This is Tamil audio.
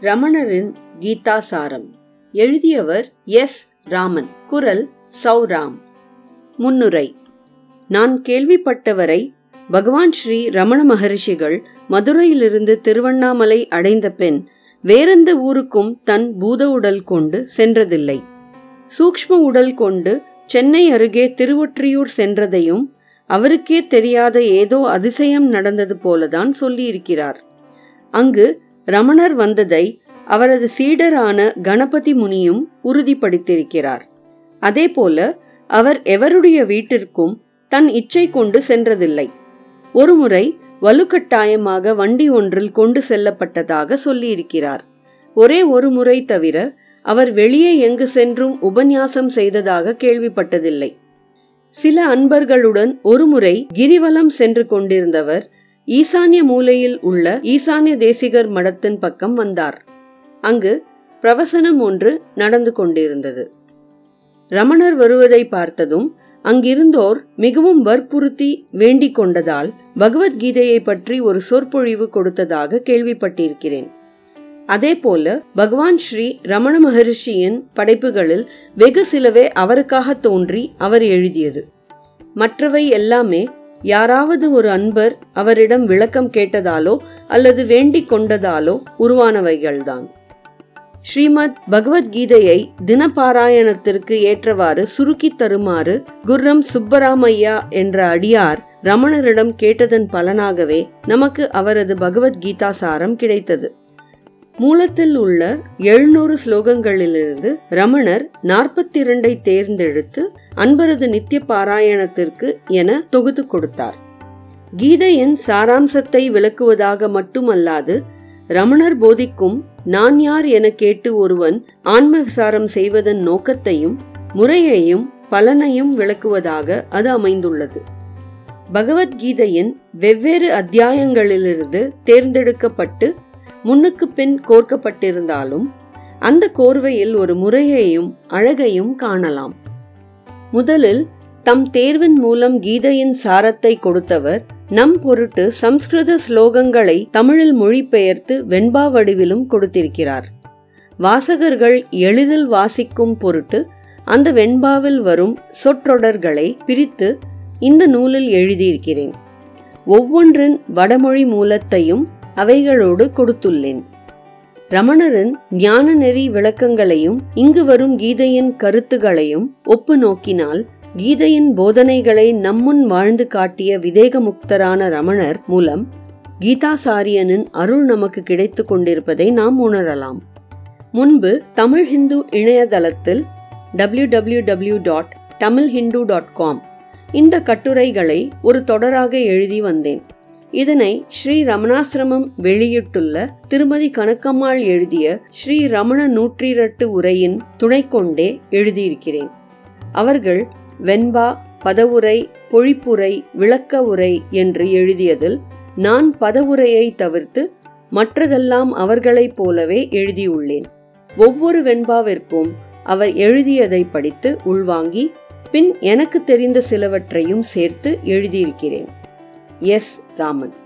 ரமணரின் கீதாசாரம். எழுதியவர் எஸ். ராமன். குரல் சௌராம். முன்னுரை. நான் கேள்விப்பட்டவரை பகவான் ஸ்ரீ ரமண மகரிஷிகள் மதுரையிலிருந்து திருவண்ணாமலை அடைந்த பெண் வேறெந்த ஊருக்கும் தன் பூத உடல் கொண்டு சென்றதில்லை. சூக்ஷ்ம உடல் கொண்டு சென்னை அருகே திருவொற்றியூர் சென்றதையும் அவருக்கே தெரியாத ஏதோ அதிசயம் நடந்தது போலதான் சொல்லியிருக்கிறார். அங்கு ரமணர் வந்ததை அவரது சீடரான கணபதி முனியும் உறுதிப்படுத்தியிருக்கிறார். அதேபோல அவர் எவருடைய வீட்டிற்கும் தன் இச்சை கொண்டு சென்றதில்லை. ஒருமுறை வலுக்கட்டாயமாக வண்டி ஒன்றில் கொண்டு செல்லப்பட்டதாக சொல்லியிருக்கிறார். ஒரே ஒரு முறை தவிர அவர் வெளியே எங்கு சென்றும் உபன்யாசம் செய்ததாக கேள்விப்பட்டதில்லை. சில அன்பர்களுடன் ஒருமுறை கிரிவலம் சென்று கொண்டிருந்தவர் ஈசான்ய மூலையில் உள்ள ஈசான்ய தேசிகர் மடத்தின் பக்கம் வந்தார். அங்கு பிரவசனம் ஒன்று நடந்து கொண்டிருந்தது. ரமணர் வருவதை பார்த்ததும் அங்கிருந்தோர் மிகவும் வற்புறுத்தி வேண்டிக் கொண்டதால் பகவத்கீதையை பற்றி ஒரு சொற்பொழிவு கொடுத்ததாக கேள்விப்பட்டிருக்கிறேன். அதேபோல பகவான் ஸ்ரீ ரமண மகரிஷியின் படைப்புகளில் வெகு சிலவே அவருக்காக தோன்றி அவர் எழுதியது. மற்றவை எல்லாமே யாராவது ஒரு அன்பர் அவரிடம் விளக்கம் கேட்டதாலோ அல்லது வேண்டிக் கொண்டதாலோ உருவானவைகள்தான். ஸ்ரீமத் பகவத்கீதையை தினபாராயணத்திற்கு ஏற்றவாறு சுருக்கி தருமாறு குர்ரம் சுப்பராமையா என்ற அடியார் ரமணரிடம் கேட்டதன் பலனாகவே நமக்கு அவரது பகவத்கீதா சாரம் கிடைத்தது. மூலத்தில் உள்ள எழுநூறு ஸ்லோகங்களிலிருந்து ரமணர் நாற்பத்தி இரண்டை தேர்ந்தெடுத்து அன்பரது நித்திய பாராயணத்திற்கு என தொகுத்து கொடுத்தார். கீதையின் சாராம்சத்தை விளக்குவதாக மட்டுமல்லாது ரமணர் போதிக்கும் நான் யார் என கேட்டு ஒருவன் ஆன்ம விசாரம் செய்வதன் நோக்கத்தையும் முறையையும் பலனையும் விளக்குவதாக அது அமைந்துள்ளது. பகவத்கீதையின் வெவ்வேறு அத்தியாயங்களிலிருந்து தேர்ந்தெடுக்கப்பட்டு முன்னுக்கு பின் கோர்க்கப்பட்டிருந்தாலும் அந்த கோர்வையில் ஒரு முறையையும் அழகையும் காணலாம். முதலில் தம் தேர்வின் மூலம் கீதையின் சாரத்தை கொடுத்தவர் நம் பொருட்டு சம்ஸ்கிருத ஸ்லோகங்களை தமிழில் மொழிபெயர்த்து வெண்பா வடிவிலும் கொடுத்திருக்கிறார். வாசகர்கள் எளிதில் வாசிக்கும் பொருட்டு அந்த வெண்பாவில் வரும் சொற்றொடர்களை பிரித்து இந்த நூலில் எழுதியிருக்கிறேன். ஒவ்வொன்றின் வடமொழி மூலத்தையும் அவைகளோடு கொடுத்துள்ளேன். ரமணரின் ஞான நெறி விளக்கங்களையும் இங்கு வரும் கீதையின் கருத்துகளையும் ஒப்பு நோக்கினால் கீதையின் போதனைகளை நம்முன் வாழ்ந்து காட்டிய விதேக முக்தரான ரமணர் மூலம் கீதாசாரியனின் அருள் நமக்கு கிடைத்து கொண்டிருப்பதை நாம் உணரலாம். முன்பு தமிழ் ஹிந்து இணையதளத்தில் W W W dot Tamil Hindu dot com இந்த கட்டுரைகளை ஒரு தொடராக எழுதி வந்தேன். இதனை ஸ்ரீ ரமணாசிரமம் வெளியிட்டுள்ள திருமதி கணக்கம்மாள் எழுதிய ஸ்ரீ ரமண நூற்றிரட்டு உரையின் துணை கொண்டே எழுதியிருக்கிறேன். அவர்கள் வெண்பா பதவுரை பொழிப்புரை விளக்க உரை என்று எழுதியதில் நான் பதவுரையை தவிர்த்து மற்றதெல்லாம் அவர்களைப் போலவே எழுதியுள்ளேன். ஒவ்வொரு வெண்பாவிற்கும் அவர் எழுதியதை படித்து உள்வாங்கி பின் எனக்கு தெரிந்த சிலவற்றையும் சேர்த்து எழுதியிருக்கிறேன். எஸ் ராமன்.